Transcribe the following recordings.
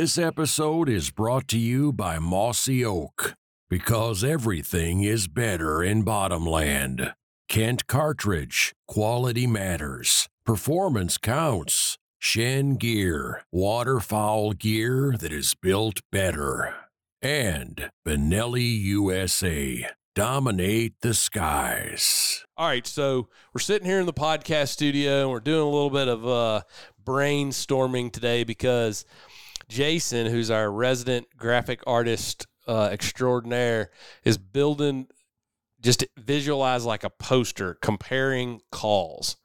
This episode is brought to you by Mossy Oak because everything is better in Bottomland. Kent Cartridge, quality matters, performance counts. Shen Gear, waterfowl gear that is built better. And Benelli USA, dominate the skies. All right, so we're sitting here in the podcast studio and we're doing a little bit of uh, brainstorming today because Jason, who's our resident graphic artist uh, extraordinaire, is building just visualize like a poster comparing calls.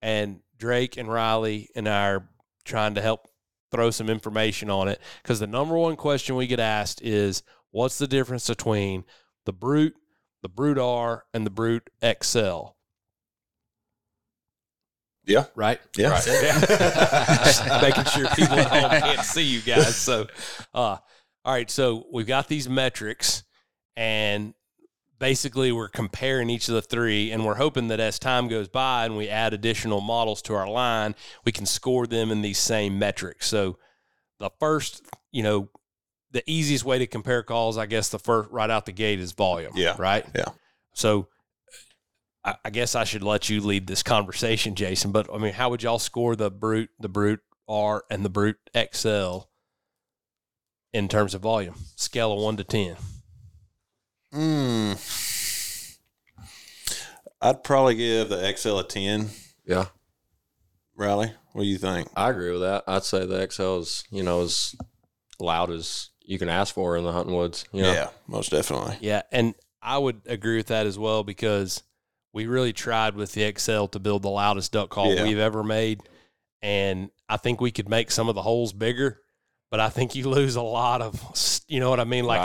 And Drake and Riley and I are trying to help throw some information on it because the number one question we get asked is what's the difference between the Brute, the Brute R, and the Brute XL? Yeah. Right? Yeah. Right. Just making sure people at home can't see you guys. So, uh, all right. So we've got these metrics, and basically we're comparing each of the three, and we're hoping that as time goes by and we add additional models to our line, we can score them in these same metrics. So the first, you know, the easiest way to compare calls, I guess, the first right out the gate is volume. Yeah. Right. Yeah. So I, I guess I should let you lead this conversation, Jason. But I mean, how would y'all score the brute, the brute R, and the brute XL in terms of volume? Scale of one to ten. Mm. I'd probably give the XL a 10. Yeah, Riley, what do you think? I agree with that. I'd say the XL is, you know, as loud as you can ask for in the hunting woods. You know? Yeah, most definitely. Yeah, and I would agree with that as well because we really tried with the XL to build the loudest duck call Yeah. we've ever made, and I think we could make some of the holes bigger, but I think you lose a lot of, you know what I mean, like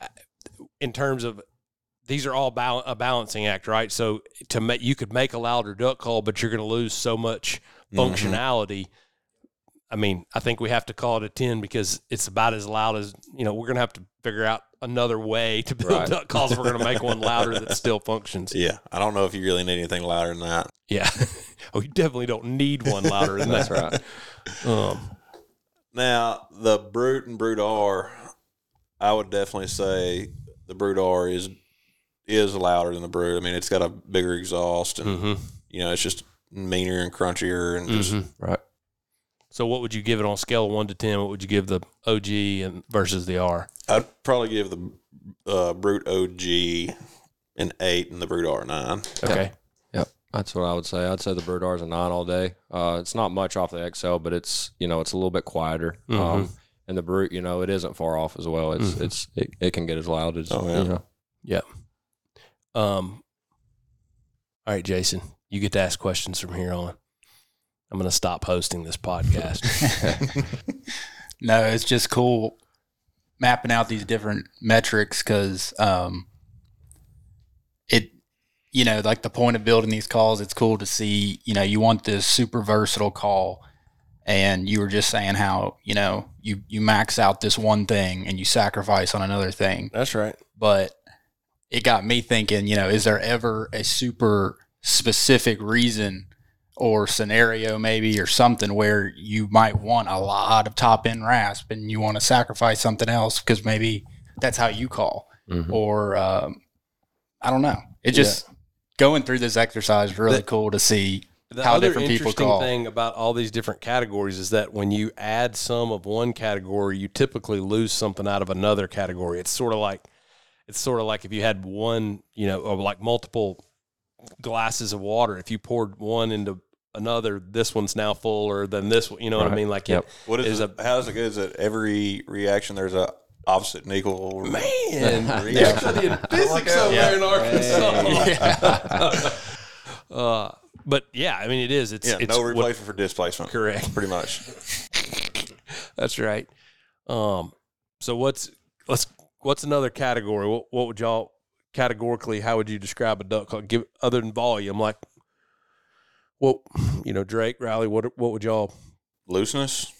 right. in terms of these are all bal- a balancing act, right? So to make you could make a louder duck call, but you're going to lose so much Mhm. functionality. I mean, I think we have to call it a ten because it's about as loud as you know. We're going to have to figure out another way to build Right. duck calls. We're going to make one louder that still functions. Yeah, I don't know if you really need anything louder than that. Yeah. oh, you definitely don't need one louder than That's that. right. Um, Now, the Brute and Brute R, I would definitely say the Brute R is is louder than the Brute. I mean, it's got a bigger exhaust, and mhm, you know, it's just meaner and crunchier, and just mhm. Right. So, what would you give it on a scale of one to ten? What would you give the OG and versus the R? I'd probably give the uh, Brute OG an eight and the Brute R nine. Okay. Yep. That's what I would say. I'd say the Brute R is a nine all day. Uh, it's not much off the XL, but it's you know it's a little bit quieter. Mhm. Um, and the Brute, you know, it isn't far off as well. It's Mhm. it's it, it can get as loud as Oh, yeah. you know. Um, all right, Jason, you get to ask questions from here on. I'm going to stop hosting this podcast. no, it's just cool mapping out these different metrics because um, it, you know, like the point of building these calls, it's cool to see, you know, you want this super versatile call. And you were just saying how, you know, you, you max out this one thing and you sacrifice on another thing. That's right. But it got me thinking, you know, is there ever a super specific reason or scenario maybe or something where you might want a lot of top end rasp and you want to sacrifice something else because maybe that's how you call Mhm. or um, I don't know. It just going through this exercise is really The- cool to see The how other different people call. thing about all these different categories is that when you add some of one category, you typically lose something out of another category. It's sort of like it's sort of like if you had one, you know, or like multiple glasses of water. If you poured one into another, this one's now fuller than this one. You know what I mean? Like Yep. it, What is, Is it? how does it go? Is it every reaction there's a opposite and equal? man, Yeah. studying physics over there in Arkansas. uh, but yeah, I mean, it is. It's Yeah, it's no what- replacement for displacement. correct. Pretty much. That's right. Um, So what's let's what's another category? What, what would y'all categorically? How would you describe a duck call? Give other than volume, like well, you know, Drake, Riley. What what would y'all? Looseness,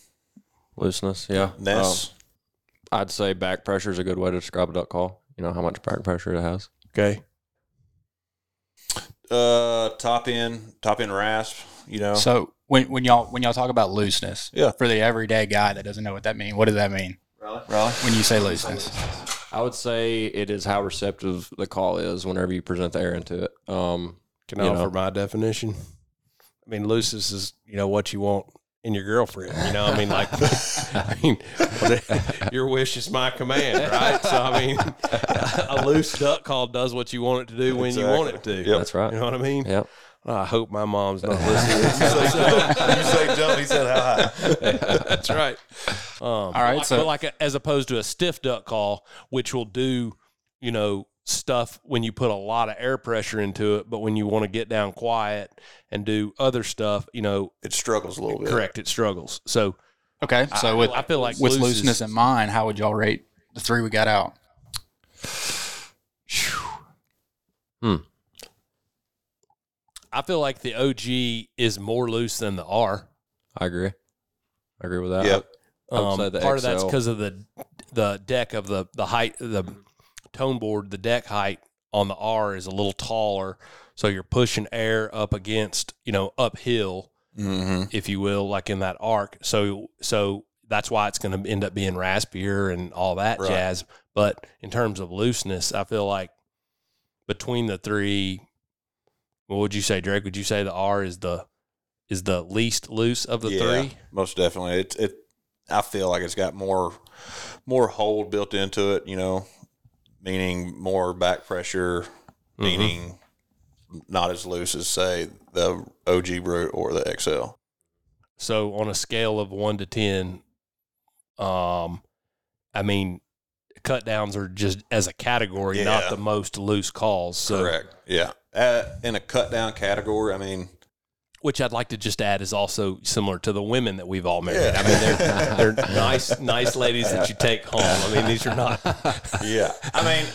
Looseness, yeah. ness. Um, I'd say back pressure is a good way to describe a duck call. You know how much back pressure it has. Okay, uh, top end, top end rasp. You know, So when when y'all when y'all talk about looseness, Yeah. for the everyday guy that doesn't know what that means, what does that mean? really. Really? When you say looseness, I would say it is how receptive the call is whenever you present the air into it. Um, can I You offer know. my definition? I mean, looseness is you know what you want in your girlfriend. You know, I mean, like, I mean, your wish is my command, right? So I mean, a loose duck call does what you want it to do when you want it to. Exactly. Yep. That's right. You know what I mean? Yep. I hope my mom's not listening. you say jump, he said how high. That's right. Um, All right, like, so- like a, as opposed to a stiff duck call, which will do, you know, stuff when you put a lot of air pressure into it, but when you want to get down quiet and do other stuff, you know, It struggles a little bit. correct, it struggles. So okay. So I, with I feel like with loose looseness is- in mind, how would y'all rate the three we got out? Hmm. I feel like the OG is more loose than the R. I agree. I agree with that. Yep. Um, say the part of that's because of the the deck of the the height the tone board. The deck height on the R is a little taller, so you're pushing air up against you know uphill, Mm-hmm. if you will, like in that arc. So so that's why it's going to end up being raspier and all that Right. jazz. But in terms of looseness, I feel like between the three, what would you say, Drake? Would you say the R is the is the least loose of the yeah, three? most definitely. It it. I feel like it's got more more hold built into it. You know, meaning more back pressure, Mm-hmm. meaning not as loose as say the OG Brute or the XL. So on a scale of one to ten, um, I mean, cut downs are just as a category, not the most loose calls. So, Correct. Yeah. Uh, in a cut down category, I mean, which I'd like to just add is also similar to the women that we've all married. Yeah. I mean, they're they're nice, nice ladies that you take home. I mean, these are not. yeah. I mean,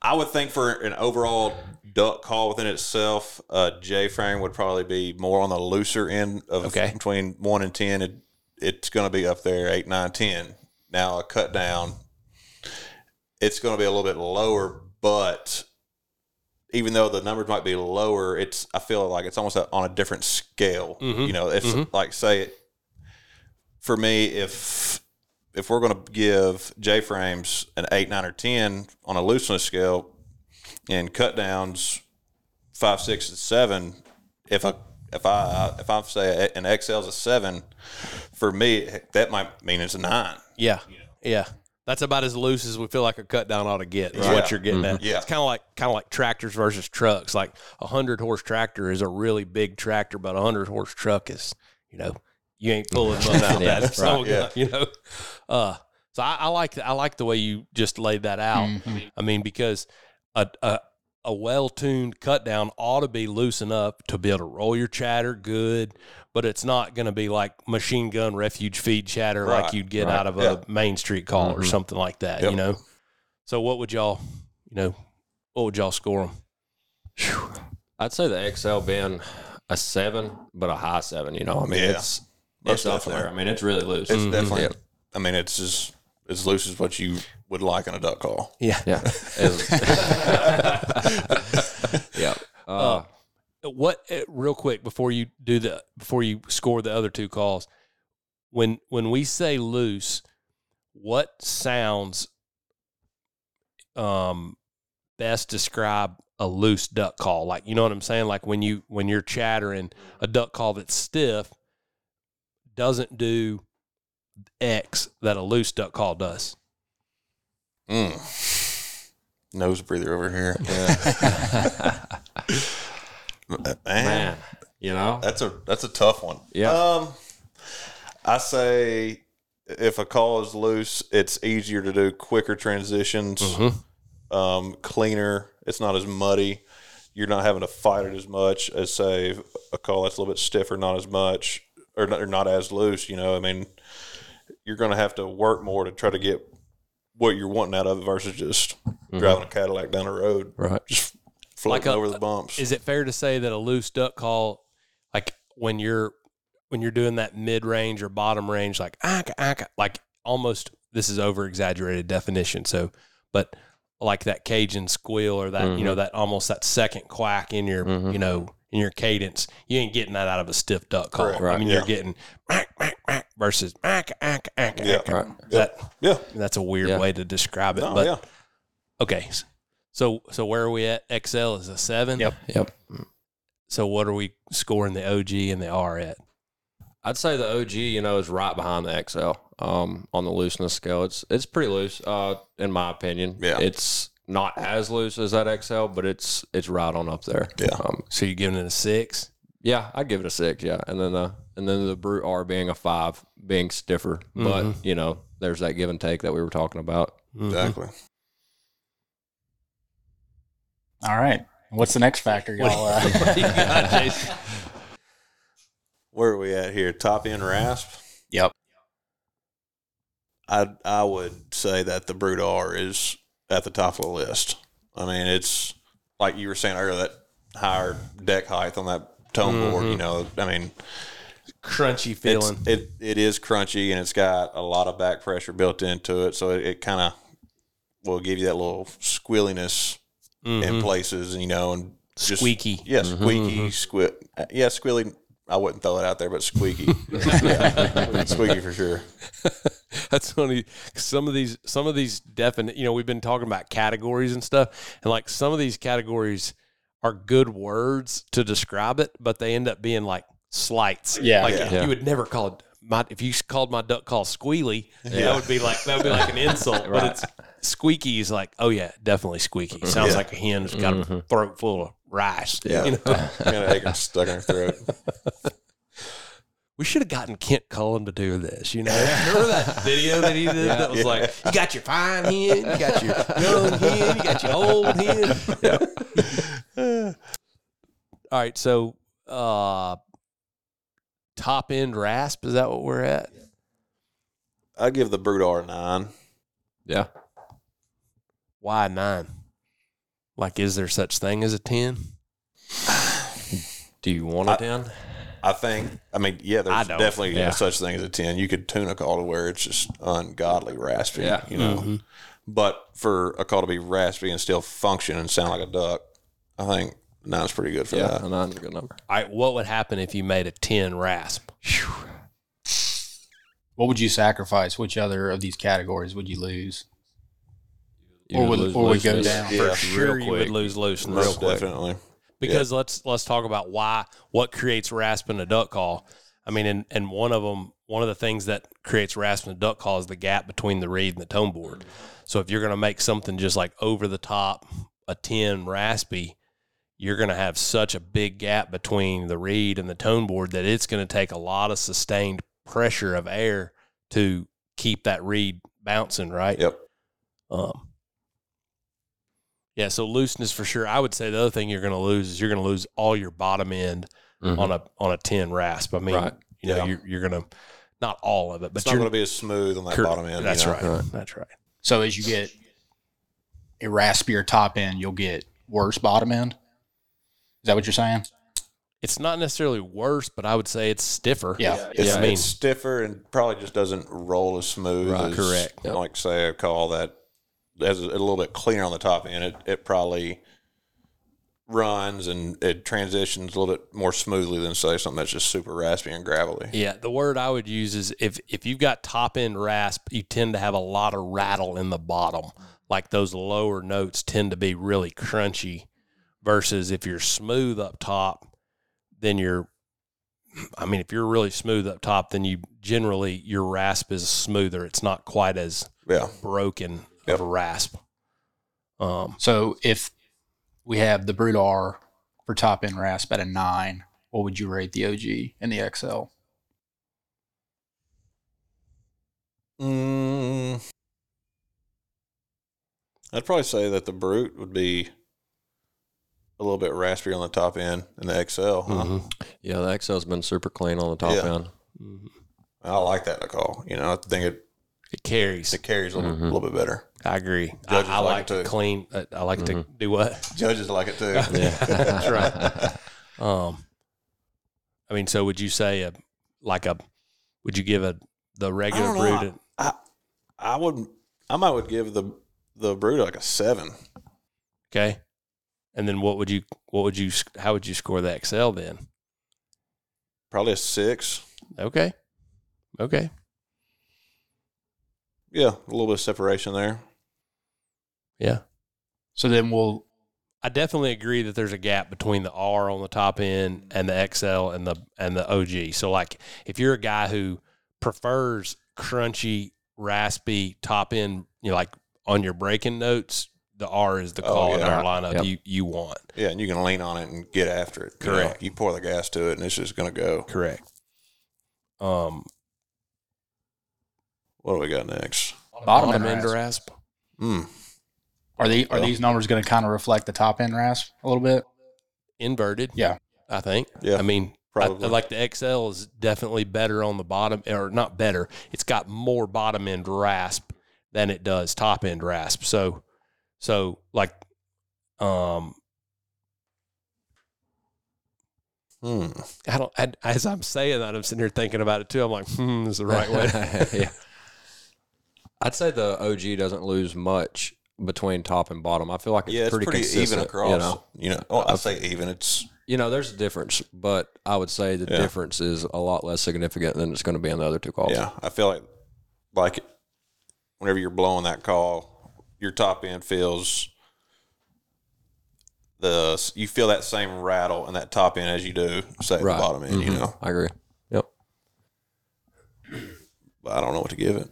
I would think for an overall duck call within itself, uh, J frame would probably be more on the looser end of Okay. between one and ten. It, it's going to be up there eight, nine, ten. Now a cut down, it's going to be a little bit lower, but even though the numbers might be lower, it's I feel like it's almost on a different scale. Mhm. You know, if Mhm. like say for me, if if we're going to give J frames an eight, nine, or ten on a looseness scale, and cut downs five, six, and seven, if I if I if I say an XL is a seven, for me that might mean it's a nine. Yeah, yeah. That's about as loose as we feel like a cut down ought to get. Is Yeah. what you're getting at. Yeah. it's kind of like kind of like tractors versus trucks. Like a hundred horse tractor is a really big tractor, but a hundred horse truck is, you know, you ain't pulling much out of Yeah, that. So, right, yeah. you know, uh, so I, I like I like the way you just laid that out. Mhm. I mean, because a a, a well tuned cut down ought to be loose enough to be able to roll your chatter good, but it's not going to be like machine gun refuge feed chatter like you'd get right, out of yeah. a main street call or Mhm. something like that. Yep. You know. So what would y'all, you know, what would y'all score them? I'd say the XL being a seven, but a high seven. You know, I mean, Yeah. it's Most it's up there. I mean, it's really loose. It's Mhm. definitely. Yeah. I mean, it's just as loose as what you would like on a duck call. Yeah. Yeah. It's- yeah. Uh, What uh, real quick before you do the before you score the other two calls, when when we say loose, what sounds um best describe a loose duck call? Like you know what I'm saying? Like when you when you're chattering, a duck call that's stiff doesn't do X that a loose duck call does. Mm. Nose breather over here. Man, man, you know, that's a that's a tough one. Yeah. Um, I say if a call is loose, it's easier to do quicker transitions, Mm-hmm. um, cleaner. It's not as muddy. You're not having to fight it as much as say a call that's a little bit stiffer, not as much, or not, or not as loose. You know, I mean, you're going to have to work more to try to get what you're wanting out of it versus just driving a Cadillac down the road, Right. just floating Like a- over the bumps. Is it fair to say that a loose duck call, like when you're when you're doing that mid range or bottom range, like ah, aka, aka, ah, like almost this is over exaggerated definition. So, but like that Cajun squeal or that you know mm-hmm. that almost that second quack in your mm-hmm. you know in your cadence, you ain't getting that out of a stiff duck call. Correct. I mean, Yeah. you're getting mack, mack, mack versus ah, mack, ack, ack, Yeah. ack. Right. That yeah. that's a weird Yeah. way to describe it. No, but yeah. okay, so so where are we at? XL is a seven. Yep. Yep. So what are we scoring the OG and the R at? I'd say the OG, you know, is right behind the XL um, on the looseness scale. It's it's pretty loose, uh, in my opinion. Yeah. It's not as loose as that XL, but it's it's right on up there. Yeah. Um, So you're giving it a six? yeah, I'd give it a six. Yeah, and then the and then the Brute R being a five, being stiffer, but you know, there's that give and take that we were talking about. Exactly. All right. What's the next factor, y'all? Uh, What you got, Jason? Where are we at here? Top end rasp. yep. I I would say that the Brute R is at the top of the list. I mean, it's like you were saying earlier that higher deck height on that tone board. You know, I mean, Crunchy it's, feeling. it it is crunchy and it's got a lot of back pressure built into it, so it, it kind of will give you that little squealiness in places, you know, and just Mm-hmm. Squeaky. Yeah, squeaky, squid. Yeah, squilly. I wouldn't throw it out there, but squeaky. Yeah, squeaky for sure. That's funny. Some of these, some of these definite. You know, we've been talking about categories and stuff, and like some of these categories are good words to describe it, but they end up being like slights. Yeah. like Yeah. you would never call it. My, if you called my duck call squealy, that would be like that would be like an insult. But it's squeaky is like, oh yeah, definitely squeaky. Sounds Yeah. like a hen that's got a throat full of rice. Yeah, you know? got an egg stuck in her throat. We should have gotten Kent Cullen to do this. You know, remember that video that he did? That was like, you got your fine hen, you got your young hen, you got your old hen. All right, so uh, top end rasp is that what we're at? I give the Brute R a nine. Yeah. Why nine? Like, is there such thing as a ten? Do you want a ten? I think. I mean, yeah, there's definitely Yeah. no such thing as a ten. You could tune a call to where it's just ungodly raspy. Yeah. you know. Mm-hmm. But for a call to be raspy and still function and sound like a duck, I think nine's pretty good for Yeah, that. a nine's a good number. All right, what would happen if you made a ten rasp? What would you sacrifice? Which other of these categories would you lose? You Or would- lose or would go looseness. down. Yeah, For sure, you would lose looseness. Most definitely. because let's let's talk about why what creates rasp in a duck call. I mean, and and one of them, one of the things that creates rasp in a duck call is the gap between the reed and the tone board. So if you're going to make something just like over the top a ten raspy, you're going to have such a big gap between the reed and the tone board that it's going to take a lot of sustained pressure of air to keep that reed bouncing, right? Yep. Um, yeah, so looseness for sure. I would say the other thing you're going to lose is you're going to lose all your bottom end Mhm. on a on a ten rasp. I mean, Right. you know, Yeah. you're you're going to not all of it, but It's not you're going to be as smooth on that cor- bottom end. That's you know? right. That's right. So as you get a raspier top end, you'll get worse bottom end. Is that what you're saying? It's not necessarily worse, but I would say it's stiffer. Yeah. It's, I mean- it's stiffer and probably just doesn't roll as smooth. Right, as, correct. Like say a call that has a, a little bit cleaner on the top end. It it probably runs and it transitions a little bit more smoothly than say something that's just super raspy and gravelly. Yeah, the word I would use is if if you've got top end rasp, you tend to have a lot of rattle in the bottom. Like those lower notes tend to be really crunchy versus if you're smooth up top, then you're I mean, if you're really smooth up top, then you generally your rasp is smoother. It's not quite as Yeah. broken Yep. of a rasp. Um, So if we have the Brute R for top end rasp at a nine, what would you rate the OG and the XL? Mm, I'd probably say that the brute would be a little bit raspy on the top end in the XL. Huh? mhm. Yeah, the XL's been super clean on the top Yeah. end. Mhm. I like that call. You know, I think it It carries. It carries a little, little bit better. I agree. Judges I like like it to too. clean. uh, I like to do what? Judges like it too. yeah, That's right. Um, I mean, so would you say a like a? Would you give a the regular don't know. Brute? I, I would. I might would give the the Brute like a seven. Okay, and then what would you? What would you? How would you score the XL then? Probably a six. Okay, okay. Yeah, a little bit of separation there. Yeah, So then we'll I definitely agree that there's a gap between the R on the top end and the XL and the and the OG. So like if you're a guy who prefers crunchy, raspy top end, you know, like on your breaking notes, the R is the Oh, call in our lineup Yep. you you want. Yeah, and you can lean on it and get after it. You know, Correct. You, pour the gas to it, and it's just going to go. Correct. Um What do we got next? bottom, bottom end end rasp. rasp. Hmm. Are they are Well- these numbers going to kind of reflect the top end rasp a little bit? Inverted. Yeah. I think. Yeah, I mean, I, probably. like the XL is definitely better on the bottom, or not better. It's got more bottom end rasp than it does top end rasp. So, so like, um, Hmm. I don't. I, as I'm saying that, I'm sitting here thinking about it too. I'm like, hmm, is the right way. yeah. I'd say the OG doesn't lose much between top and bottom. I feel like it's, Yeah, it's pretty, pretty, consistent, even across. You know, You know, oh, I say even. It's you know, there's a difference, but I would say the Yeah. difference is a lot less significant than it's going to be in the other two calls. yeah. I feel like like whenever you're blowing that call, your top end feels the you feel that same rattle in that top end as you do say Right. the bottom end. You Mhm. know, I agree. Yep. but I don't know what to give it.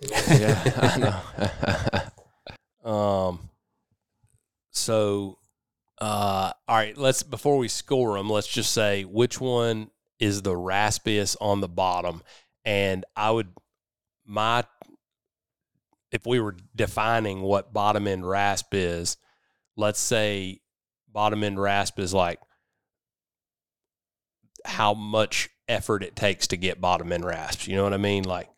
Yeah, I know. Um. So, uh, all right. Let's before we score them, let's just say which one is the raspiest on the bottom, and I would my if we were defining what bottom end rasp is, let's say bottom end rasp is like how much effort it takes to get bottom end rasps. You know what I mean? Like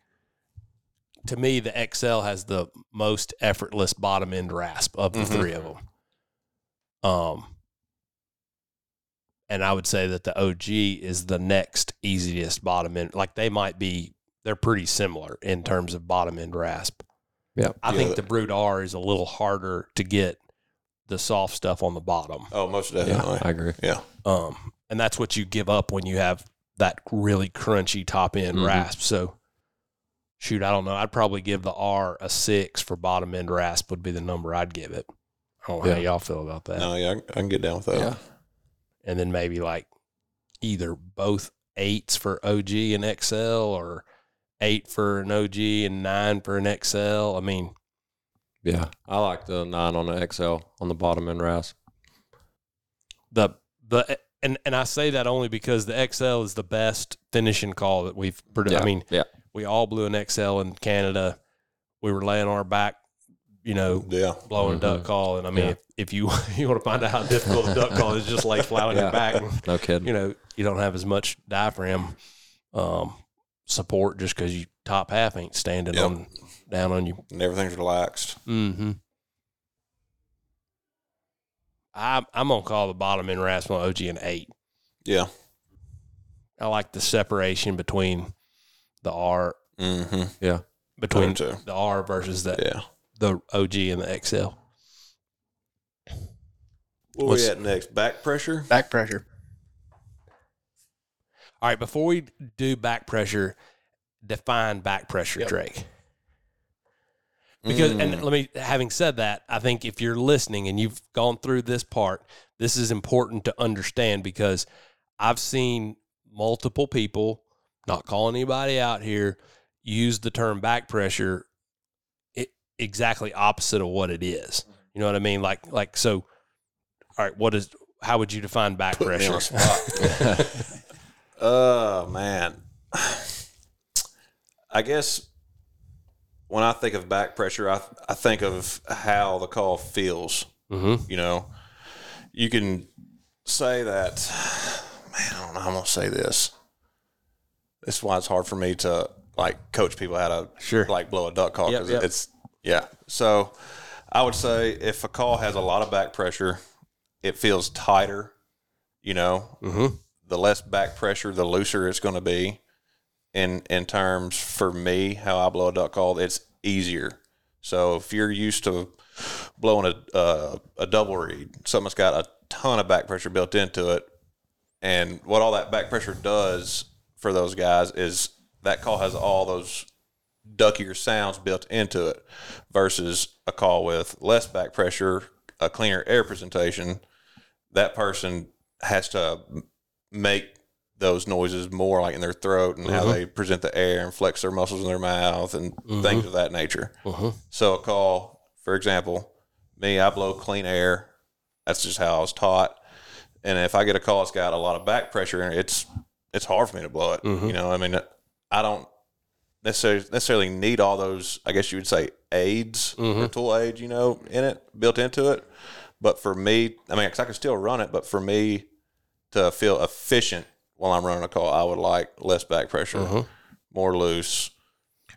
to me, the XL has the most effortless bottom end rasp of the Mhm. three of them. Um, and I would say that the OG is the next easiest bottom end. Like they might be, they're pretty similar in terms of bottom end rasp. Yeah. I Yeah, think the- the Brute R is a little harder to get the soft stuff on the bottom. Oh, most Yeah, definitely. I agree. Yeah. Um, and that's what you give up when you have that really crunchy top end Mhm. rasp. So, shoot, I don't know. I'd probably give the R a six for bottom end rasp would be the number I'd give it. I don't know how Yeah. y'all feel about that. No, yeah, I, I can get down with that. Yeah. And then maybe like either both eights for OG and XL or eight for an OG and nine for an XL. I mean, Yeah. I like the nine on the XL on the bottom end rasp. the the and and I say that only because the XL is the best finishing call that we've produced. Yeah. I mean, yeah. we all blew an XL in Canada. We were laying on our back, you know, Yeah. blowing a duck call. And I mean, Yeah. if, if you you want to find out how difficult a duck call is, just lay flat on your back. And, No kidding. you know, you don't have as much diaphragm um, support just because you top half ain't standing Yep. on down on you. And everything's relaxed. Mm-hmm. I'm I'm gonna call the bottom end rasp on OG an eight. Yeah. I like the separation between the R Mm-hmm. yeah. between the R versus the Yeah. the OG and the XL. What What's- we at next? Back pressure. Back pressure. All right, before we do back pressure, define back pressure, Yep. Drake. Because Mm. and let me having said that, I think if you're listening and you've gone through this part, this is important to understand because I've seen multiple people, not calling anybody out here, use the term back pressure i exactly opposite of what it is. You know what I mean? Like like so all right, what is how would you define back Put pressure? Oh man, I guess when I think of back pressure, I I think of how the call feels. mm-hmm. You know, you can say that. Man, I don't know how I'm gonna say this. This is why it's hard for me to like coach people how to Sure. like blow a duck call because yep. it's yeah. So I would say if a call has a lot of back pressure, it feels tighter. You know, Mhm. The less back pressure, the looser it's going to be. In in terms for me, how I blow a duck call, it's easier. So if you're used to blowing a uh, a double reed, something that's got a ton of back pressure built into it, and what all that back pressure does for those guys is that call has all those duckier sounds built into it versus a call with less back pressure, a cleaner air presentation. That person has to make those noises more like in their throat and how uh-huh. they present the air and flex their muscles in their mouth and uh-huh. things of that nature. Uh-huh. So a call, for example, me, I blow clean air. That's just how I was taught. And if I get a call that's got a lot of back pressure in it, it's it's hard for me to blow it. Mm-hmm. You know, I mean, I don't necessarily necessarily need all those. I guess you would say aids or mm-hmm. tool aids, you know, in it built into it. But for me, I mean, 'cause I can still run it, but for me to feel efficient while I'm running a call, I would like less back pressure, mm-hmm. more loose,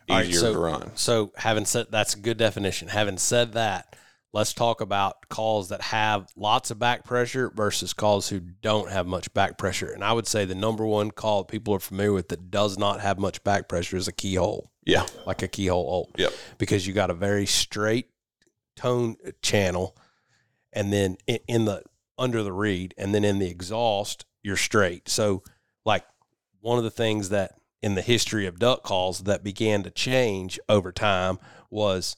All right, easier so, to run. So having said that's a good definition. Having said that, let's talk about calls that have lots of back pressure versus calls who don't have much back pressure. And I would say the number one call people are familiar with that does not have much back pressure is a keyhole, Yeah. like a keyhole Olt. Yep. Because you got a very straight tone channel, and then in, in the under the reed, and then in the exhaust, you're straight. So like one of the things that in the history of duck calls that began to change over time was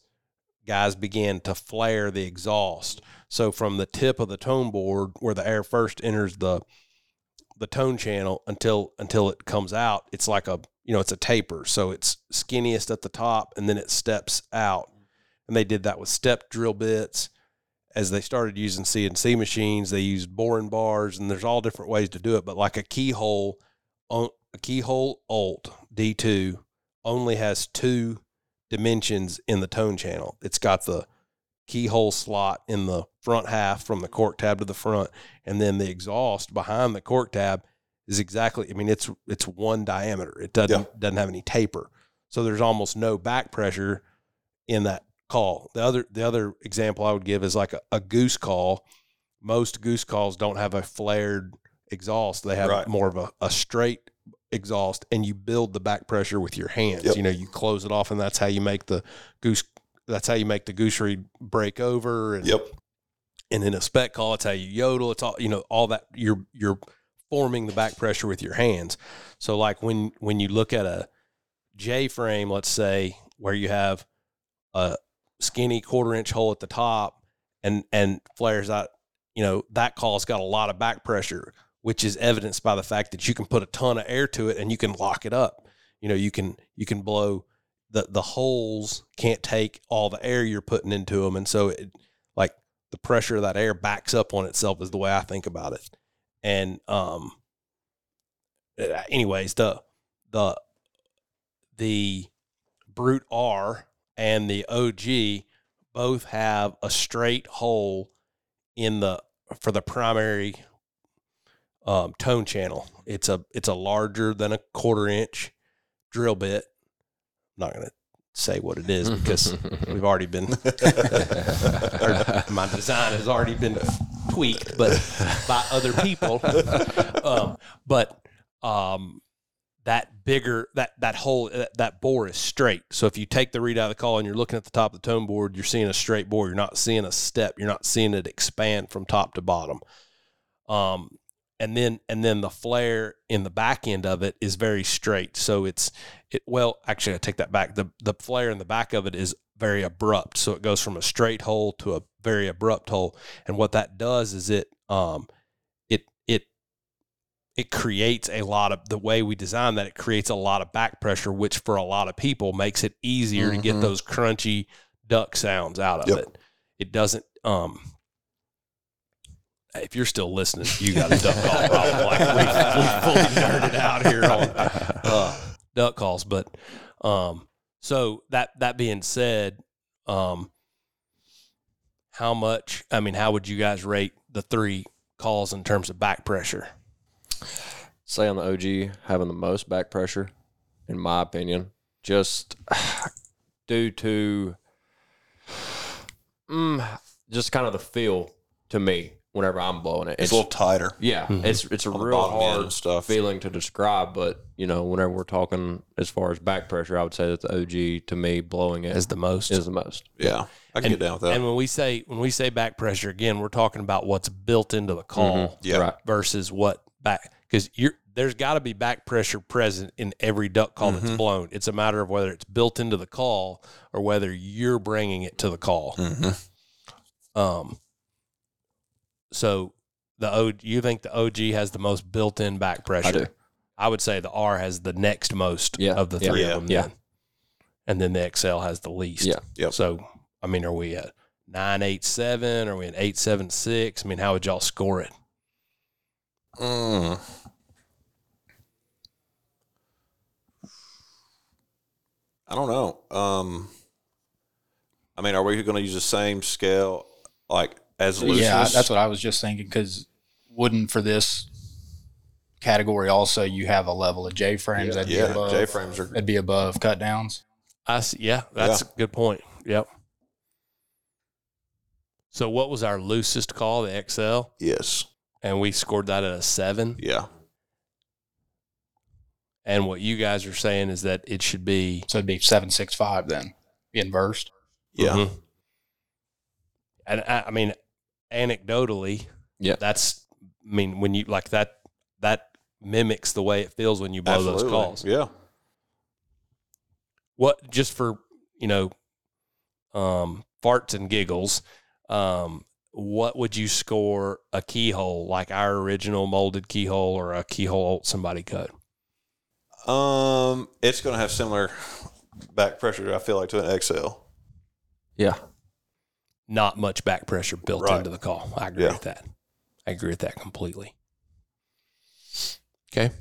guys began to flare the exhaust. So from the tip of the tone board where the air first enters the the tone channel until until it comes out, it's like a you know, it's a taper. So it's skinniest at the top and then it steps out. And they did that with step drill bits. As they started using CNC machines, they used boring bars and there's all different ways to do it. But like a keyhole a keyhole Olt D2 only has two dimensions in the tone channel. It's got the keyhole slot in the front half from the cork tab to the front, and then the exhaust behind the cork tab is exactly. I mean, it's it's one diameter. It doesn't doesn't have any taper, so there's almost no back pressure in that call. The other the other example I would give is like a, a goose call. Most goose calls don't have a flared exhaust. They have Right. more of a, a straight exhaust and you build the back pressure with your hands. Yep. You know, you close it off and that's how you make the goose that's how you make the goose reed break over and Yep. and in a spec call it's how you yodel it's all you know all that you're you're forming the back pressure with your hands so like when when you look at a j frame let's say where you have a skinny quarter inch hole at the top and and flares out you know that call's got a lot of back pressure which is evidenced by the fact that you can put a ton of air to it and you can lock it up you know you can you can blow the the holes can't take all the air you're putting into them and so it like the pressure of that air backs up on itself is the way I think about it. And um anyways, the the the Brute R and the OG both have a straight hole in the for the primary um, tone channel. It's a it's a larger than a quarter inch drill bit. I'm not gonna say what it is because we've already been or my design has already been tweaked, but by other people. um, but um, that bigger that that hole that, that bore is straight. So if you take the reed out of the call and you're looking at the top of the tone board, you're seeing a straight bore. You're not seeing a step. You're not seeing it expand from top to bottom. Um, and then and then the flare in the back end of it is very straight. So it's it well actually I take that back. The the flare in the back of it is very abrupt. So it goes from a straight hole to a very abrupt hole. And what that does is it um it creates a lot of the way we design that it creates a lot of back pressure, which for a lot of people makes it easier to get Mhm. those crunchy duck sounds out of Yep. it. It doesn't um if you're still listening, you got a duck call problem. Like we, we fully nerded out here on uh, duck calls, but um, so that that being said, um, how much? I mean, how would you guys rate the three calls in terms of back pressure? Say on the OG having the most back pressure, in my opinion, just due to mm, just kind of the feel to me whenever I'm blowing it. It's a little tighter. yeah, it's it's a On real hard stuff. feeling to describe. But you know, whenever we're talking as far as back pressure, I would say that the OG to me blowing it Is the most. is the most. Yeah, I can and, get down with that. and when we say when we say back pressure again, we're talking about what's built into the call yeah, versus what back because you're there's got to be back pressure present in every duck call Mm-hmm. that's blown. It's a matter of whether it's built into the call or whether you're bringing it to the call. Mm-hmm. Um. So the O, you think the OG has the most built-in back pressure? I do. I would say the R has the next most Yeah, of the three yeah, of them. yeah. then. And then the XL has the least. Yeah. Yep. So I mean, are we at nine eight seven? Are we at eight seven six? I mean, how would y'all score it? Mm. I don't know. Um, I mean, are we going to use the same scale, like as loose? Yeah, that's what I was just thinking. Because wouldn't for this category also you have a level of J frames that'd be yeah. above J frames are. that'd be above cut downs. I see, yeah, that's a good point. Yep. So what was our loosest call, the XL, Yes. And we scored that at a seven. Yeah. And what you guys are saying is that it should be So it'd be seven six five then, be inversed. Yeah. Mhm. And I, I mean, anecdotally, Yeah. that's. I mean, when you like that, that mimics the way it feels when you blow Absolutely. those calls. Yeah. What just for you know, um, farts and giggles. Um, what would you score a keyhole like our original molded keyhole or a keyhole somebody cut? Um, it's going to have similar back pressure. I feel like to an XL. Yeah. Not much back pressure built Right. into the call. I agree Yeah. with that. I agree with that completely. Okay.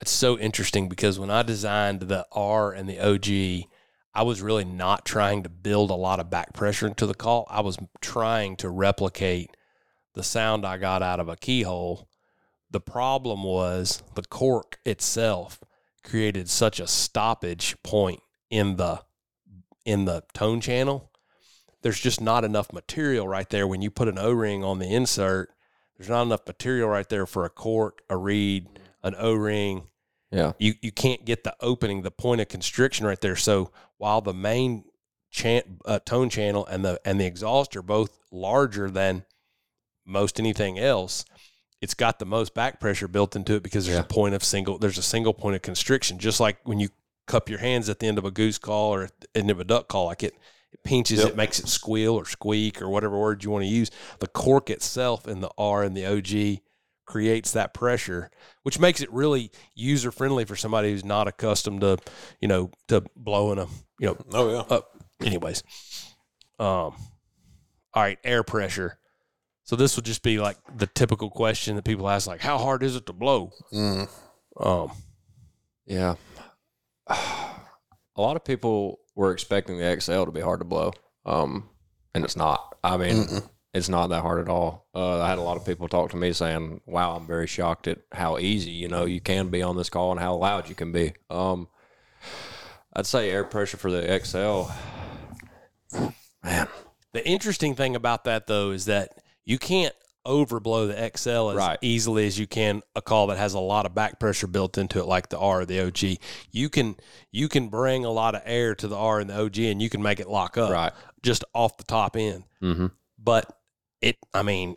It's so interesting because when I designed the R and the OG, I was really not trying to build a lot of back pressure into the call. I was trying to replicate the sound I got out of a keyhole. The problem was the cork itself created such a stoppage point in the in the tone channel. There's just not enough material right there when you put an O-ring on the insert. There's not enough material right there for a cork, a reed, an O-ring, Yeah. you you can't get the opening, the point of constriction right there. So while the main chan- uh, tone channel and the and the exhaust are both larger than most anything else, it's got the most back pressure built into it because there's Yeah. a point of single there's a single point of constriction. Just like when you cup your hands at the end of a goose call or at the end of a duck call, like it it pinches, Yep. it makes it squeal or squeak or whatever word you want to use. The cork itself in the R and the OG creates that pressure, which makes it really user friendly for somebody who's not accustomed to, you know, to blowing a, you know, Oh yeah. up. Anyways, um, all right, air pressure. So this would just be like the typical question that people ask, like, how hard is it to blow? Mm. Um, Yeah. A lot of people were expecting the XL to be hard to blow, um, and it's not. I mean, Mm-mm. It's not that hard at all. Uh, I had a lot of people talk to me saying, "Wow, I'm very shocked at how easy you know you can be on this call and how loud you can be." Um, I'd say air pressure for the XL. Man, the interesting thing about that though is that you can't overblow the XL as Right. easily as you can a call that has a lot of back pressure built into it, like the R or the OG. You can you can bring a lot of air to the R and the OG, and you can make it lock up right? just off the top end. Mm-hmm. But it, I mean,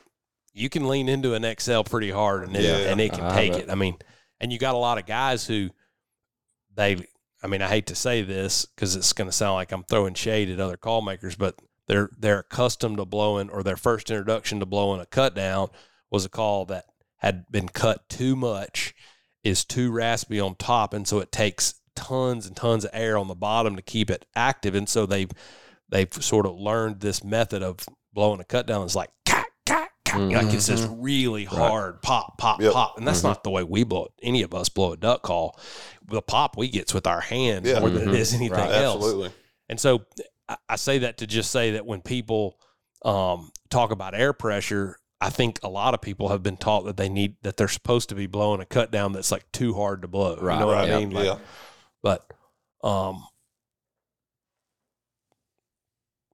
you can lean into an XL pretty hard, and it, Yeah, and it can I take it. I mean, and you got a lot of guys who they. I mean, I hate to say this because it's going to sound like I'm throwing shade at other call makers, but they're they're accustomed to blowing, or their first introduction to blowing a cut down was a call that had been cut too much, is too raspy on top, and so it takes tons and tons of air on the bottom to keep it active, and so they've they've sort of learned this method of blowing a cut down. It's like cat cat cat, like it's this really hard pop pop Yep. pop, and that's not the way we blow it. Any of us blow a duck call. The pop we get's with our hand Yeah. more than it is anything Right. else. Absolutely. And so I, I say that to just say that when people um, talk about air pressure, I think a lot of people have been taught that they need that they're supposed to be blowing a cut down that's like too hard to blow. Right, you know what right, I yeah, mean? Like, yeah. But um,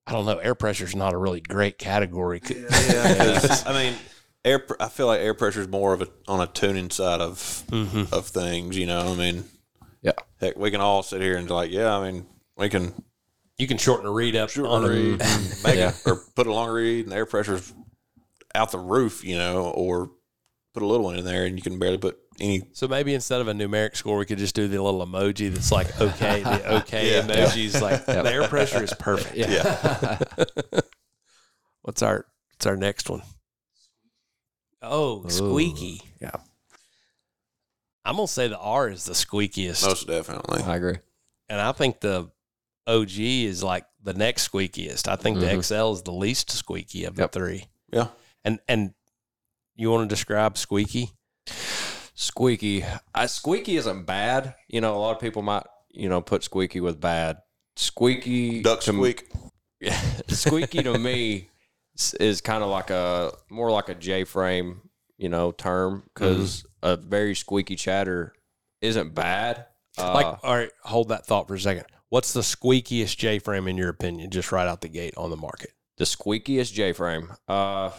I don't know. Air pressure is not a really great category. Yeah, 'cause, I mean, air. I feel like air pressure is more of a on a tuning side of Mhm. of things. You know, I mean, Yeah. heck, we can all sit here and like, yeah, I mean, we can You can shorten a reed up short on a reed, make Yeah. it, or put a longer reed, and the air pressure's out the roof. You know, or put a little one in there, and you can barely put any. So maybe instead of a numeric score, we could just do the little emoji that's like okay. The okay Yeah. emoji is like the air pressure is perfect. Yeah, What's our what's our next one? Oh, squeaky. Yeah. I'm gonna say the R is the squeakiest, most definitely. I agree. and I think the OG is like the next squeakiest. I think the Mhm. XL is the least squeaky of Yep. the three. Yeah. And and you want to describe squeaky? Squeaky. I, squeaky isn't bad. You know, a lot of people might, you know, put squeaky with bad. Squeaky. Duck to- squeak. Yeah, squeaky to me is, is kind of like a more like a J frame, you know, term because a very squeaky chatter isn't bad. Uh, Like, all right, hold that thought for a second. What's the squeakiest J frame in your opinion, just right out the gate on the market? The squeakiest J frame, uh,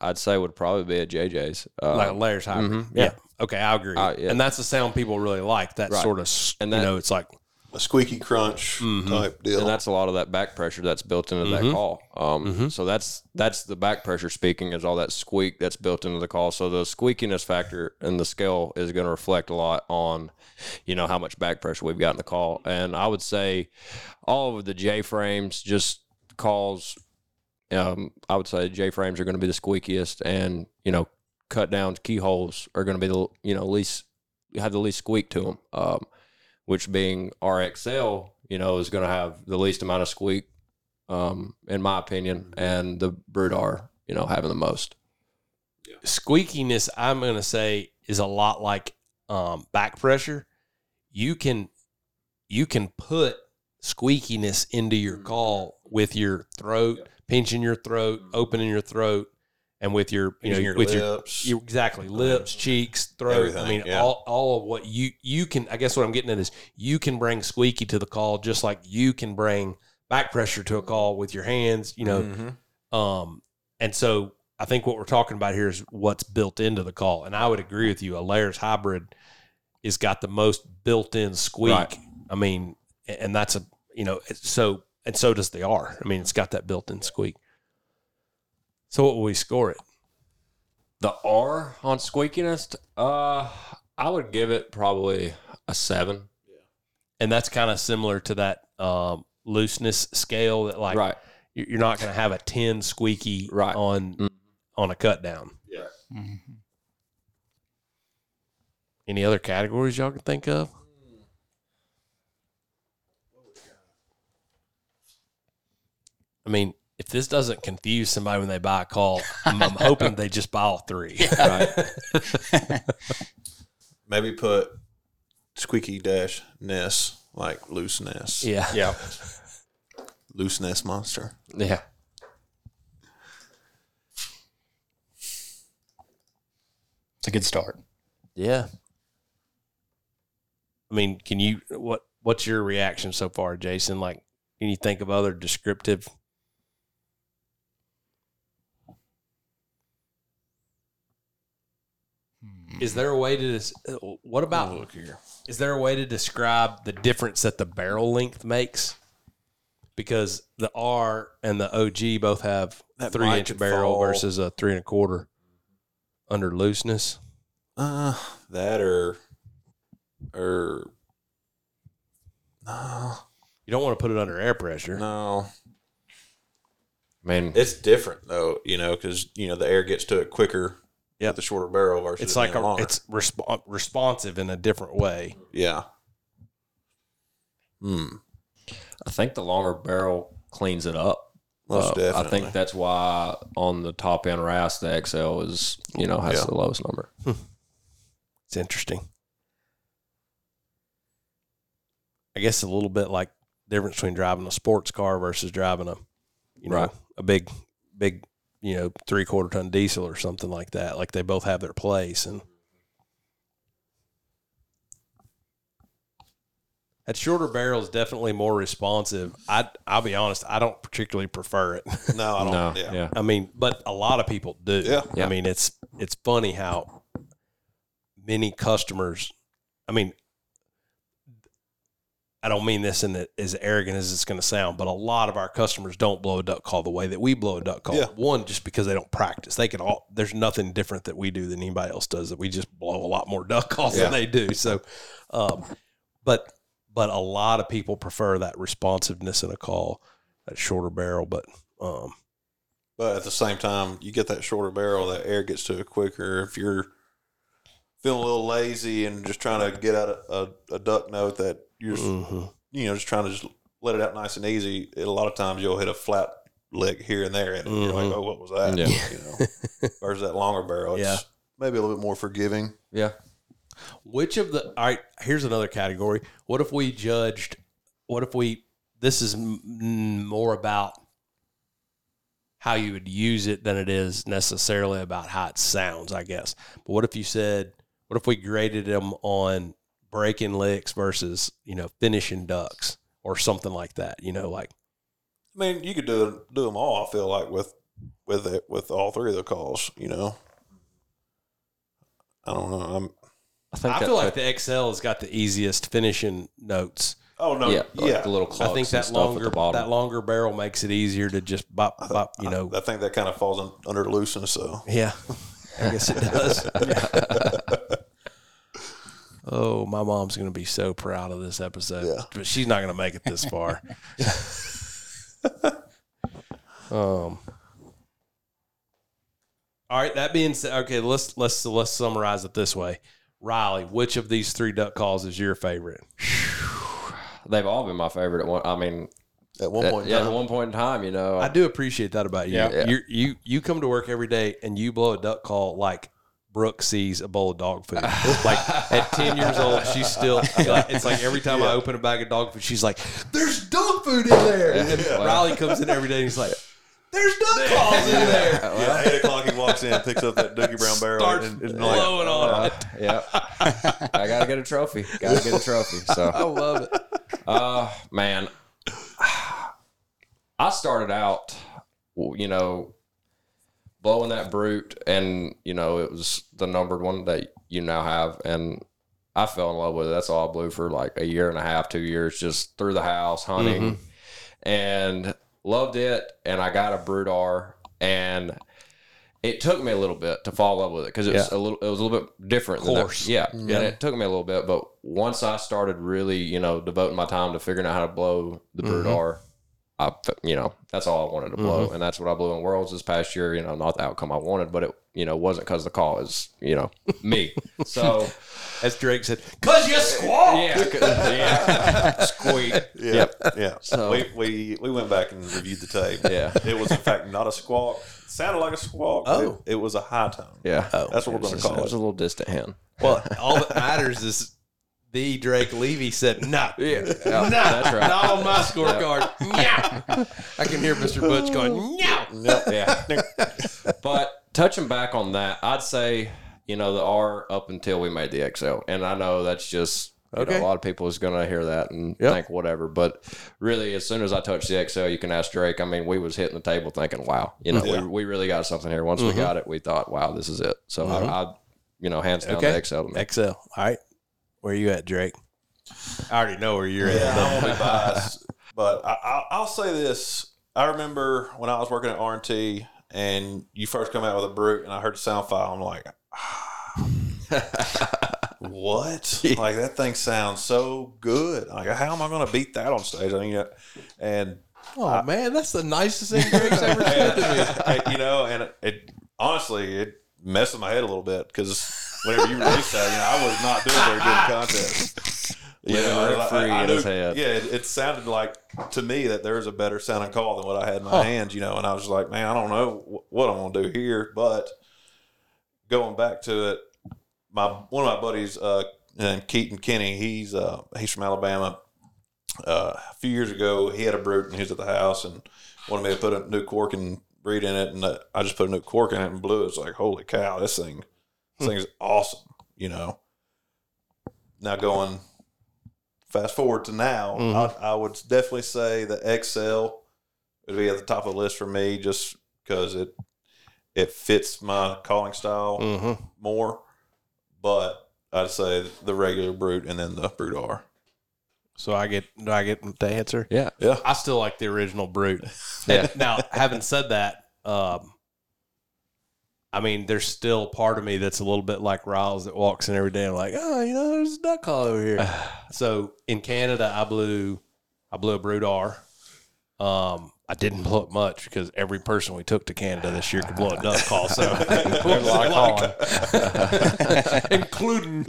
I'd say would probably be a JJ's. Uh, like a layers hybrid. mhm, yeah. yeah. Okay, I agree. Uh, yeah. And that's the sound people really like. That Right. sort of, s- And you know, it's like A squeaky crunch Mhm. type deal. and that's a lot of that back pressure that's built into Mhm. that call. Um, Mhm. So that's that's the back pressure speaking is all that squeak that's built into the call. So the squeakiness factor in the scale is going to reflect a lot on, you know, how much back pressure we've got in the call. And I would say all of the J frames just calls. Um, I would say J frames are going to be the squeakiest, and you know, cut downs, keyholes are going to be the you know least have the least squeak to them. Um, which being RXL, you know, is going to have the least amount of squeak, um, in my opinion, and the Brute R, you know, having the most. squeakiness, I'm going to say, is a lot like um, back pressure. You can you can put squeakiness into your call with your throat, pinching your throat, opening your throat, and with your you know your with your lips. you, exactly lips, cheeks, throat. I mean, yeah. all all of what you you can. I guess what I'm getting at is you can bring squeaky to the call just like you can bring back pressure to a call with your hands. You know, Mhm. um, and so I think what we're talking about here is what's built into the call. And I would agree with you. A layers hybrid is got the most built-in squeak. Right. I mean, and that's a you know so and so does the R. I mean, it's got that built-in squeak. So what will we score it? The R on squeakiness, uh, I would give it probably a seven. Yeah. And that's kind of similar to that um, looseness scale that like right. you- you're not going to have a 10 squeaky Right. on Mhm. on a cut down. Mhm. Any other categories y'all can think of? I mean, if this doesn't confuse somebody when they buy a call, I'm, I'm hoping they just buy all three. Right. Maybe put squeaky dash ness like loose ness. Yeah. Yeah. Loose ness monster. yeah. It's a good start. Yeah. I mean, can you what what's your reaction so far, Jason? Like, can you think of other descriptive? Is there a way to des- what about look here. is there a way to describe the difference that the barrel length makes? Because the R and the OG both have That three might inch could barrel fall. versus a three and a quarter under looseness. Uh, that or or no, You don't want to put it under air pressure. no. I mean, It's different though, you know, because you know the air gets to it quicker. Yep. with the shorter barrel versus it's like a, longer. it's resp- responsive in a different way. yeah. Hmm. I think the longer barrel cleans it up. Most Uh, definitely. I think that's why on the top end RAS, the XL is, you know, has Yeah. the lowest number. It's interesting. I guess a little bit like difference between driving a sports car versus driving a, you know, Right. a big, big you know three quarter ton diesel or something like that. Like they both have their place, and that shorter barrel is definitely more responsive. I I'll be honest, I don't particularly prefer it. No, I don't. No, yeah. yeah. I mean, but a lot of people do. Yeah. Yeah. I mean, it's it's funny how many customers. I mean, I don't mean this in the, as arrogant as it's going to sound, but a lot of our customers don't blow a duck call the way that we blow a duck call. Yeah. One, just because they don't practice. They can all. There's nothing different that we do than anybody else does. That we just blow a lot more duck calls Yeah. than they do. So, um, but but a lot of people prefer that responsiveness in a call, that shorter barrel. But um, But at the same time, you get that shorter barrel, that air gets to it quicker. If you're feeling a little lazy and just trying to get out a, a, a duck note that you're, just, mhm. you know, just trying to just let it out nice and easy, it, a lot of times you'll hit a flat lick here and there, and you're like, Mhm. oh, what was that? Yeah. You know, versus that longer barrel, it's Yeah. maybe a little bit more forgiving. Yeah. Which of the all right? Here's another category. What if we judged? What if we? This is m- more about how you would use it than it is necessarily about how it sounds, I guess. But what if you said? What if we graded them on breaking licks versus you know finishing ducks or something like that? You know, like I mean, you could do do them all. I feel like with with it with all three of the calls. You know, I don't know. I'm. I think I that- feel like the XL has got the easiest finishing notes. Oh no, yeah, yeah, like the little clucks I think that longer at the bottom. that longer barrel makes it easier to just bop bop. You know, I think that kind of falls un, under looseness. So Yeah, I guess it does. oh, my mom's going to be so proud of this episode, Yeah. but she's not going to make it this far. um. All right. That being said, okay, let's let's let's summarize it this way. Riley, which of these three duck calls is your favorite? They've all been my favorite. At one, I mean, at one point, in yeah, time, at one point in time, you know, I do appreciate that about you. Yeah. You you you come to work every day and you blow a duck call like Brooke sees a bowl of dog food. like at ten years old, she's still. Like, it's like every time I open a bag of dog food, she's like, "There's dog food in there." And then Riley comes in every day and he's like, "There's duck calls in there." yeah, eight o'clock he walks in, picks up that Dookie Brown barrel, Starts and, and like, blowing on it. yeah, I gotta get a trophy. Gotta get a trophy. So I love it. Uh, man, I started out, you know, blowing that brute, and you know, it was the numbered one that you now have, and I fell in love with it. That's all I blew for like a year and a half, two years, just through the house hunting, and loved it. And I got a brute R, and it took me a little bit to fall in love with it because it was Yeah. a little, it was a little bit different. than that. Course. yeah, and it took me a little bit, but once I started really, you know, devoting my time to figuring out how to blow the Mm-hmm. R, I, f- you know, that's all I wanted to blow, mm-hmm. and that's what I blew in Worlds this past year. You know, not the outcome I wanted, but it, you know, wasn't because the call is, you know, me. So As Drake said, "Cause you squawk." yeah, 'cause- yeah, squeak. yeah, yeah. So- we, we we went back and reviewed the tape. Yeah. it was in fact not a squawk. It sounded like a squawk. Oh. it, it was a high tone. Yeah, oh. That's what we're going to call It It was a little distant hand. Well, all that matters is the Drake Levy said, "No, Yeah, no, that's right. not on my scorecard." No. I can hear Mr. Butch going, "No." Yeah. but touching back on that, I'd say, you know, the R up until we made the XL. And I know that's just, you know, a lot of people is going to hear that and Yep. think whatever. But really, as soon as I touched the XL, you can ask Drake. I mean, we was hitting the table thinking, wow, you know, Yeah. we, we really got something here. Once we mm-hmm. got it, we thought, wow, this is it. So I, mm-hmm. I, you know, hands down Okay. the XL to me. XL. All right. Where you at, Drake? I already know where you're Yeah, at. I'm gonna be biased, but I, I, I'll say this: I remember when I was working at R and T, and you first come out with a brute, and I heard the sound file. I'm like, what? Like that thing sounds so good. Like, how am I going to beat that on stage? I mean, uh, and Oh man, that's the nicest thing Drake's ever said to me. you know, and it, it honestly it messed with my head a little bit because whenever you released that, you know, I was not doing very good in contest. You know, I- free I in knew-. Yeah, it, it sounded like to me that there was a better sounding call than what I had in my Huh. hands. You know, and I was like, man, I don't know what I'm going to do here. But going back to it, my one of my buddies, uh, named Keaton Kenny, he's uh, he's from Alabama. Uh, a few years ago, he had a brute and he was at the house and wanted me to put a new cork in breed in it, and uh, I just put a new cork in it and blew it. It's like, holy cow, this thing, this thing is awesome. You know. Now going fast forward to now, Mhm. I, I would definitely say the XL would be at the top of the list for me, just because it it fits my calling style Mm-hmm. more. But I'd say the regular brute and then the brute R. So I get do I get the answer? Yeah. Yeah. I still like the original brute. Yeah. Now, having said that, um, I mean, there's still part of me that's a little bit like Riles that walks in every day and like, oh, you know, there's a duck call over here. so in Canada, I blew, I blew a brute R. Um, I didn't blow it much because every person we took to Canada this year could blow a duck call. So There's a lot of calling. including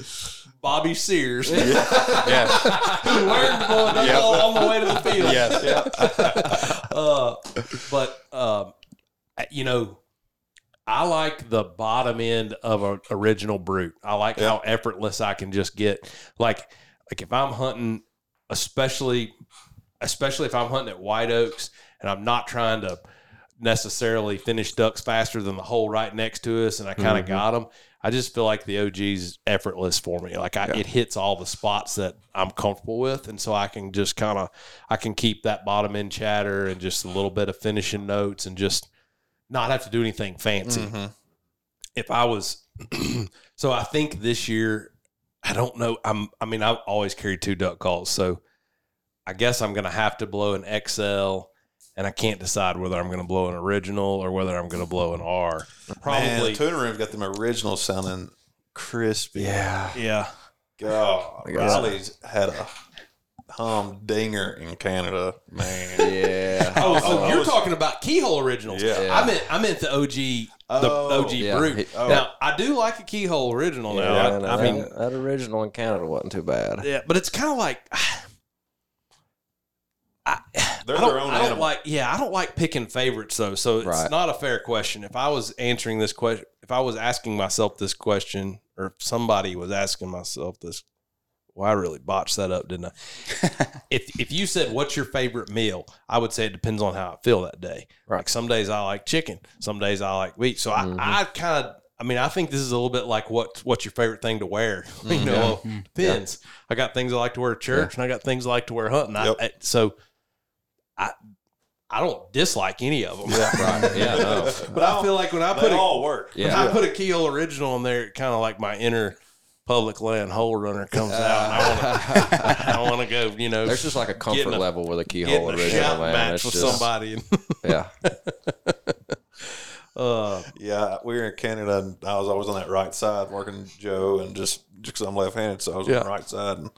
Bobby Sears, Yeah. who learned to blow a duck call on the way to the field. Yes. uh, but um, you know, I like the bottom end of an original brute. I like how effortless I can just get. Like, like if I'm hunting, especially, especially if I'm hunting at white oaks and I'm not trying to necessarily finish ducks faster than the hole right next to us, and I kind of mm-hmm. got them. I just feel like the OG's effortless for me. Like I, it hits all the spots that I'm comfortable with, and so I can just kind of I can keep that bottom end chatter and just a little bit of finishing notes and just not have to do anything fancy. Mm-hmm. If I was, so I think this year, I don't know. I'm. I mean, I've always carried two duck calls, so I guess I'm going to have to blow an XL. And I can't decide whether I'm going to blow an original or whether I'm going to blow an R. Probably, Man, the tuner room's got them original sounding crispy. Yeah. yeah. God, Riley's had a humdinger in Canada, man. Yeah. Oh, so Oh, you're was- talking about keyhole originals? Yeah. I meant I meant the OG, the Oh. OG Yeah. brute. Oh. Now I do like a keyhole original. Now Yeah, I, and I that, mean, that original in Canada wasn't too bad. yeah, but it's kind of like I, They're I don't, their own I don't animal. like. Yeah, I don't like picking favorites though. So it's Right. not a fair question. If I was answering this question, if I was asking myself this question, or if somebody was asking myself this, well, I really botched that up, didn't I? if if you said what's your favorite meal, I would say it depends on how I feel that day. Right. Like some days I like chicken, some days I like meat. So Mhm. I, I kind of. I mean, I think this is a little bit like what what's your favorite thing to wear? you know, depends. I got things I like to wear at church, and I got things I like to wear hunting. Yep. I- so, I I don't dislike any of them. Yeah, Right. Yeah. No. but I feel like when I They put a, all work. when Yeah. I put a keyhole original in there, kind of like my inner public land hole runner comes out, and I want to I want to go. You know, There's just like a comfort a- level with a getting keyhole a original, shot man. match It's with just, somebody. Yeah. uh, Yeah, we were in Canada, and I was always on that right side working Joe, and just because I'm left-handed, so I was on the right side, and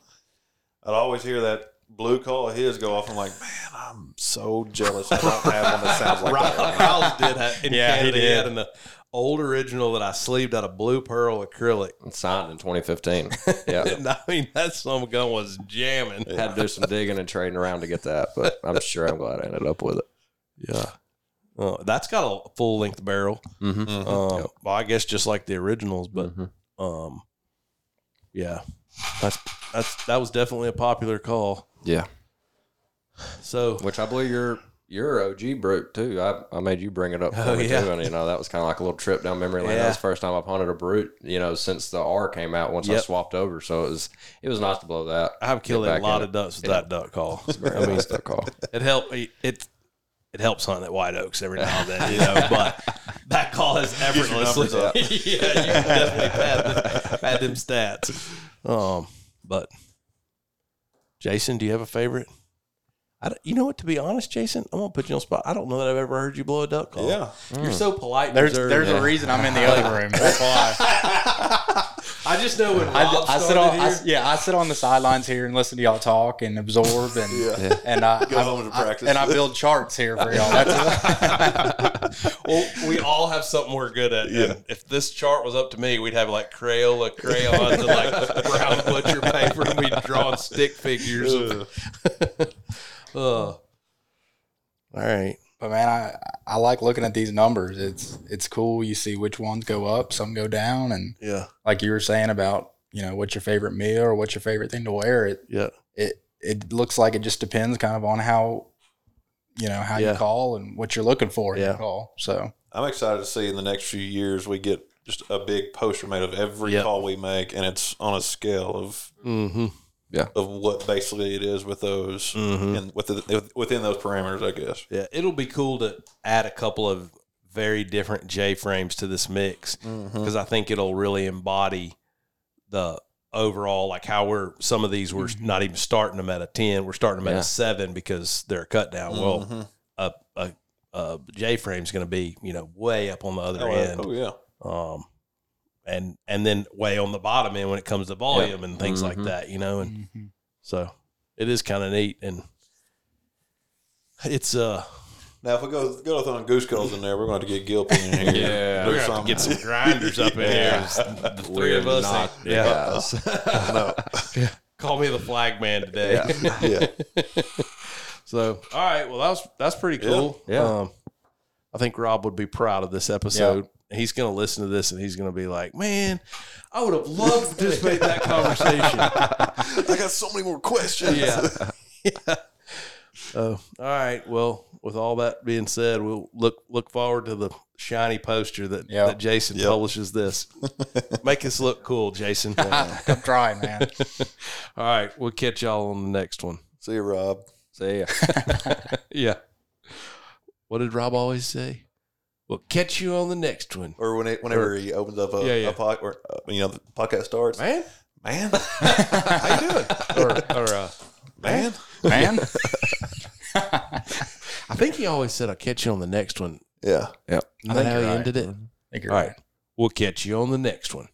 I'd always hear that blue call of his go off. I'm like, man, I'm so jealous. I don't have one that sounds like that. right now." Riles did have in Yeah, Canada. He, did. had an uh, old original that I sleeved out of blue pearl acrylic. It's signed in 2015. Yeah. And I mean, that some gun was jamming. Had to do some digging and trading around to get that, but I'm sure I'm glad I ended up with it. Yeah. Uh, that's got a full length barrel. Mm-hmm. Mhm. Um, well, I guess just like the originals, but Mhm. um, yeah, that's that's that was definitely a popular call. Yeah. So Which I believe you're you're OG brute too. I, I made you bring it up for Oh, me yeah. too, and you know that was kind of like a little trip down memory lane. Yeah. That was the first time I've hunted a brute, you know, since the R came out. Once I swapped over, so it was it was nice to blow that. I've killed a lot in of ducks with Yeah. that duck call. Very I mean, duck call. it help it, it it helps hunt at White Oaks every now and then, you know. But that call is effortlessly. yeah, you can definitely pad, the, pad them stats. Um, but Jason, do you have a favorite? I don't- you know what? To be honest, Jason, I'm gonna put you on the spot. I don't know that I've ever heard you blow a duck call. Yeah, you're so polite. There's reserved. there's a reason I'm in the other room. That's why. I just know when I, Rob I sit started on I, yeah I sit on the sidelines here and listen to y'all talk and absorb and Yeah. and I, Go I- home to I- practice. and I build charts here for y'all. That's well, we all have something we're good at. Yeah. And if this chart was up to me, we'd have like Crayola crayons and like brown butcher paper, and we'd draw on stick figures. Of, uh, all right. But man, I I like looking at these numbers. It's it's cool. You see which ones go up, some go down, and Yeah. like you were saying about you know what's your favorite meal or what's your favorite thing to wear. It Yeah. it it looks like it just depends kind of on how you know how Yeah. you call and what you're looking for in Yeah. your call. So I'm excited to see in the next few years we get just a big poster made of every Yep. call we make, and it's on a scale of Mm-hmm. Of what basically it is with those Mhm. and within within those parameters, I guess. Yeah, it'll be cool to add a couple of very different J frames to this mix because I think it'll really embody the overall like how we're some of these we're not even starting them at a 10 we're starting them at a 7 because they're a cut down well Mhm. a, a, a J frame's going to be you know way up on the other Oh, end oh yeah. um and and then way on the bottom end when it comes to volume and things like Mhm. that you know and mhm. so it is kind of neat and it's uh Now, if we go go throwing goose calls in there, we're going to get Gilpin in here. Yeah. Do we're gonna get some grinders up in here the three of We're us not ain't- the yeah guys. call me the flag man today yeah. so all right well that was that's pretty cool Yeah. um i think rob would be proud of this episode he's gonna listen to this and he's gonna be like man i would have loved to participate in that conversation I got so many more questions. yeah. yeah. Oh, all right. Well, with all that being said, we'll look look forward to the shiny poster that, Yep. that Jason Yep. publishes this. Make us look cool, Jason. I'm trying, man. all right. We'll catch y'all on the next one. See you, Rob. See ya. Yeah. What did Rob always say? We'll catch you on the next one. Or when it, whenever he opens up a, Yeah, yeah. a pod, or uh, you know the podcast starts, Man? man, How you doing? or or uh, man. man. I think he always said I'll catch you on the next one. Yeah. Yep. Isn't think that how he you're right. ended it? I think you're All right. right. We'll catch you on the next one.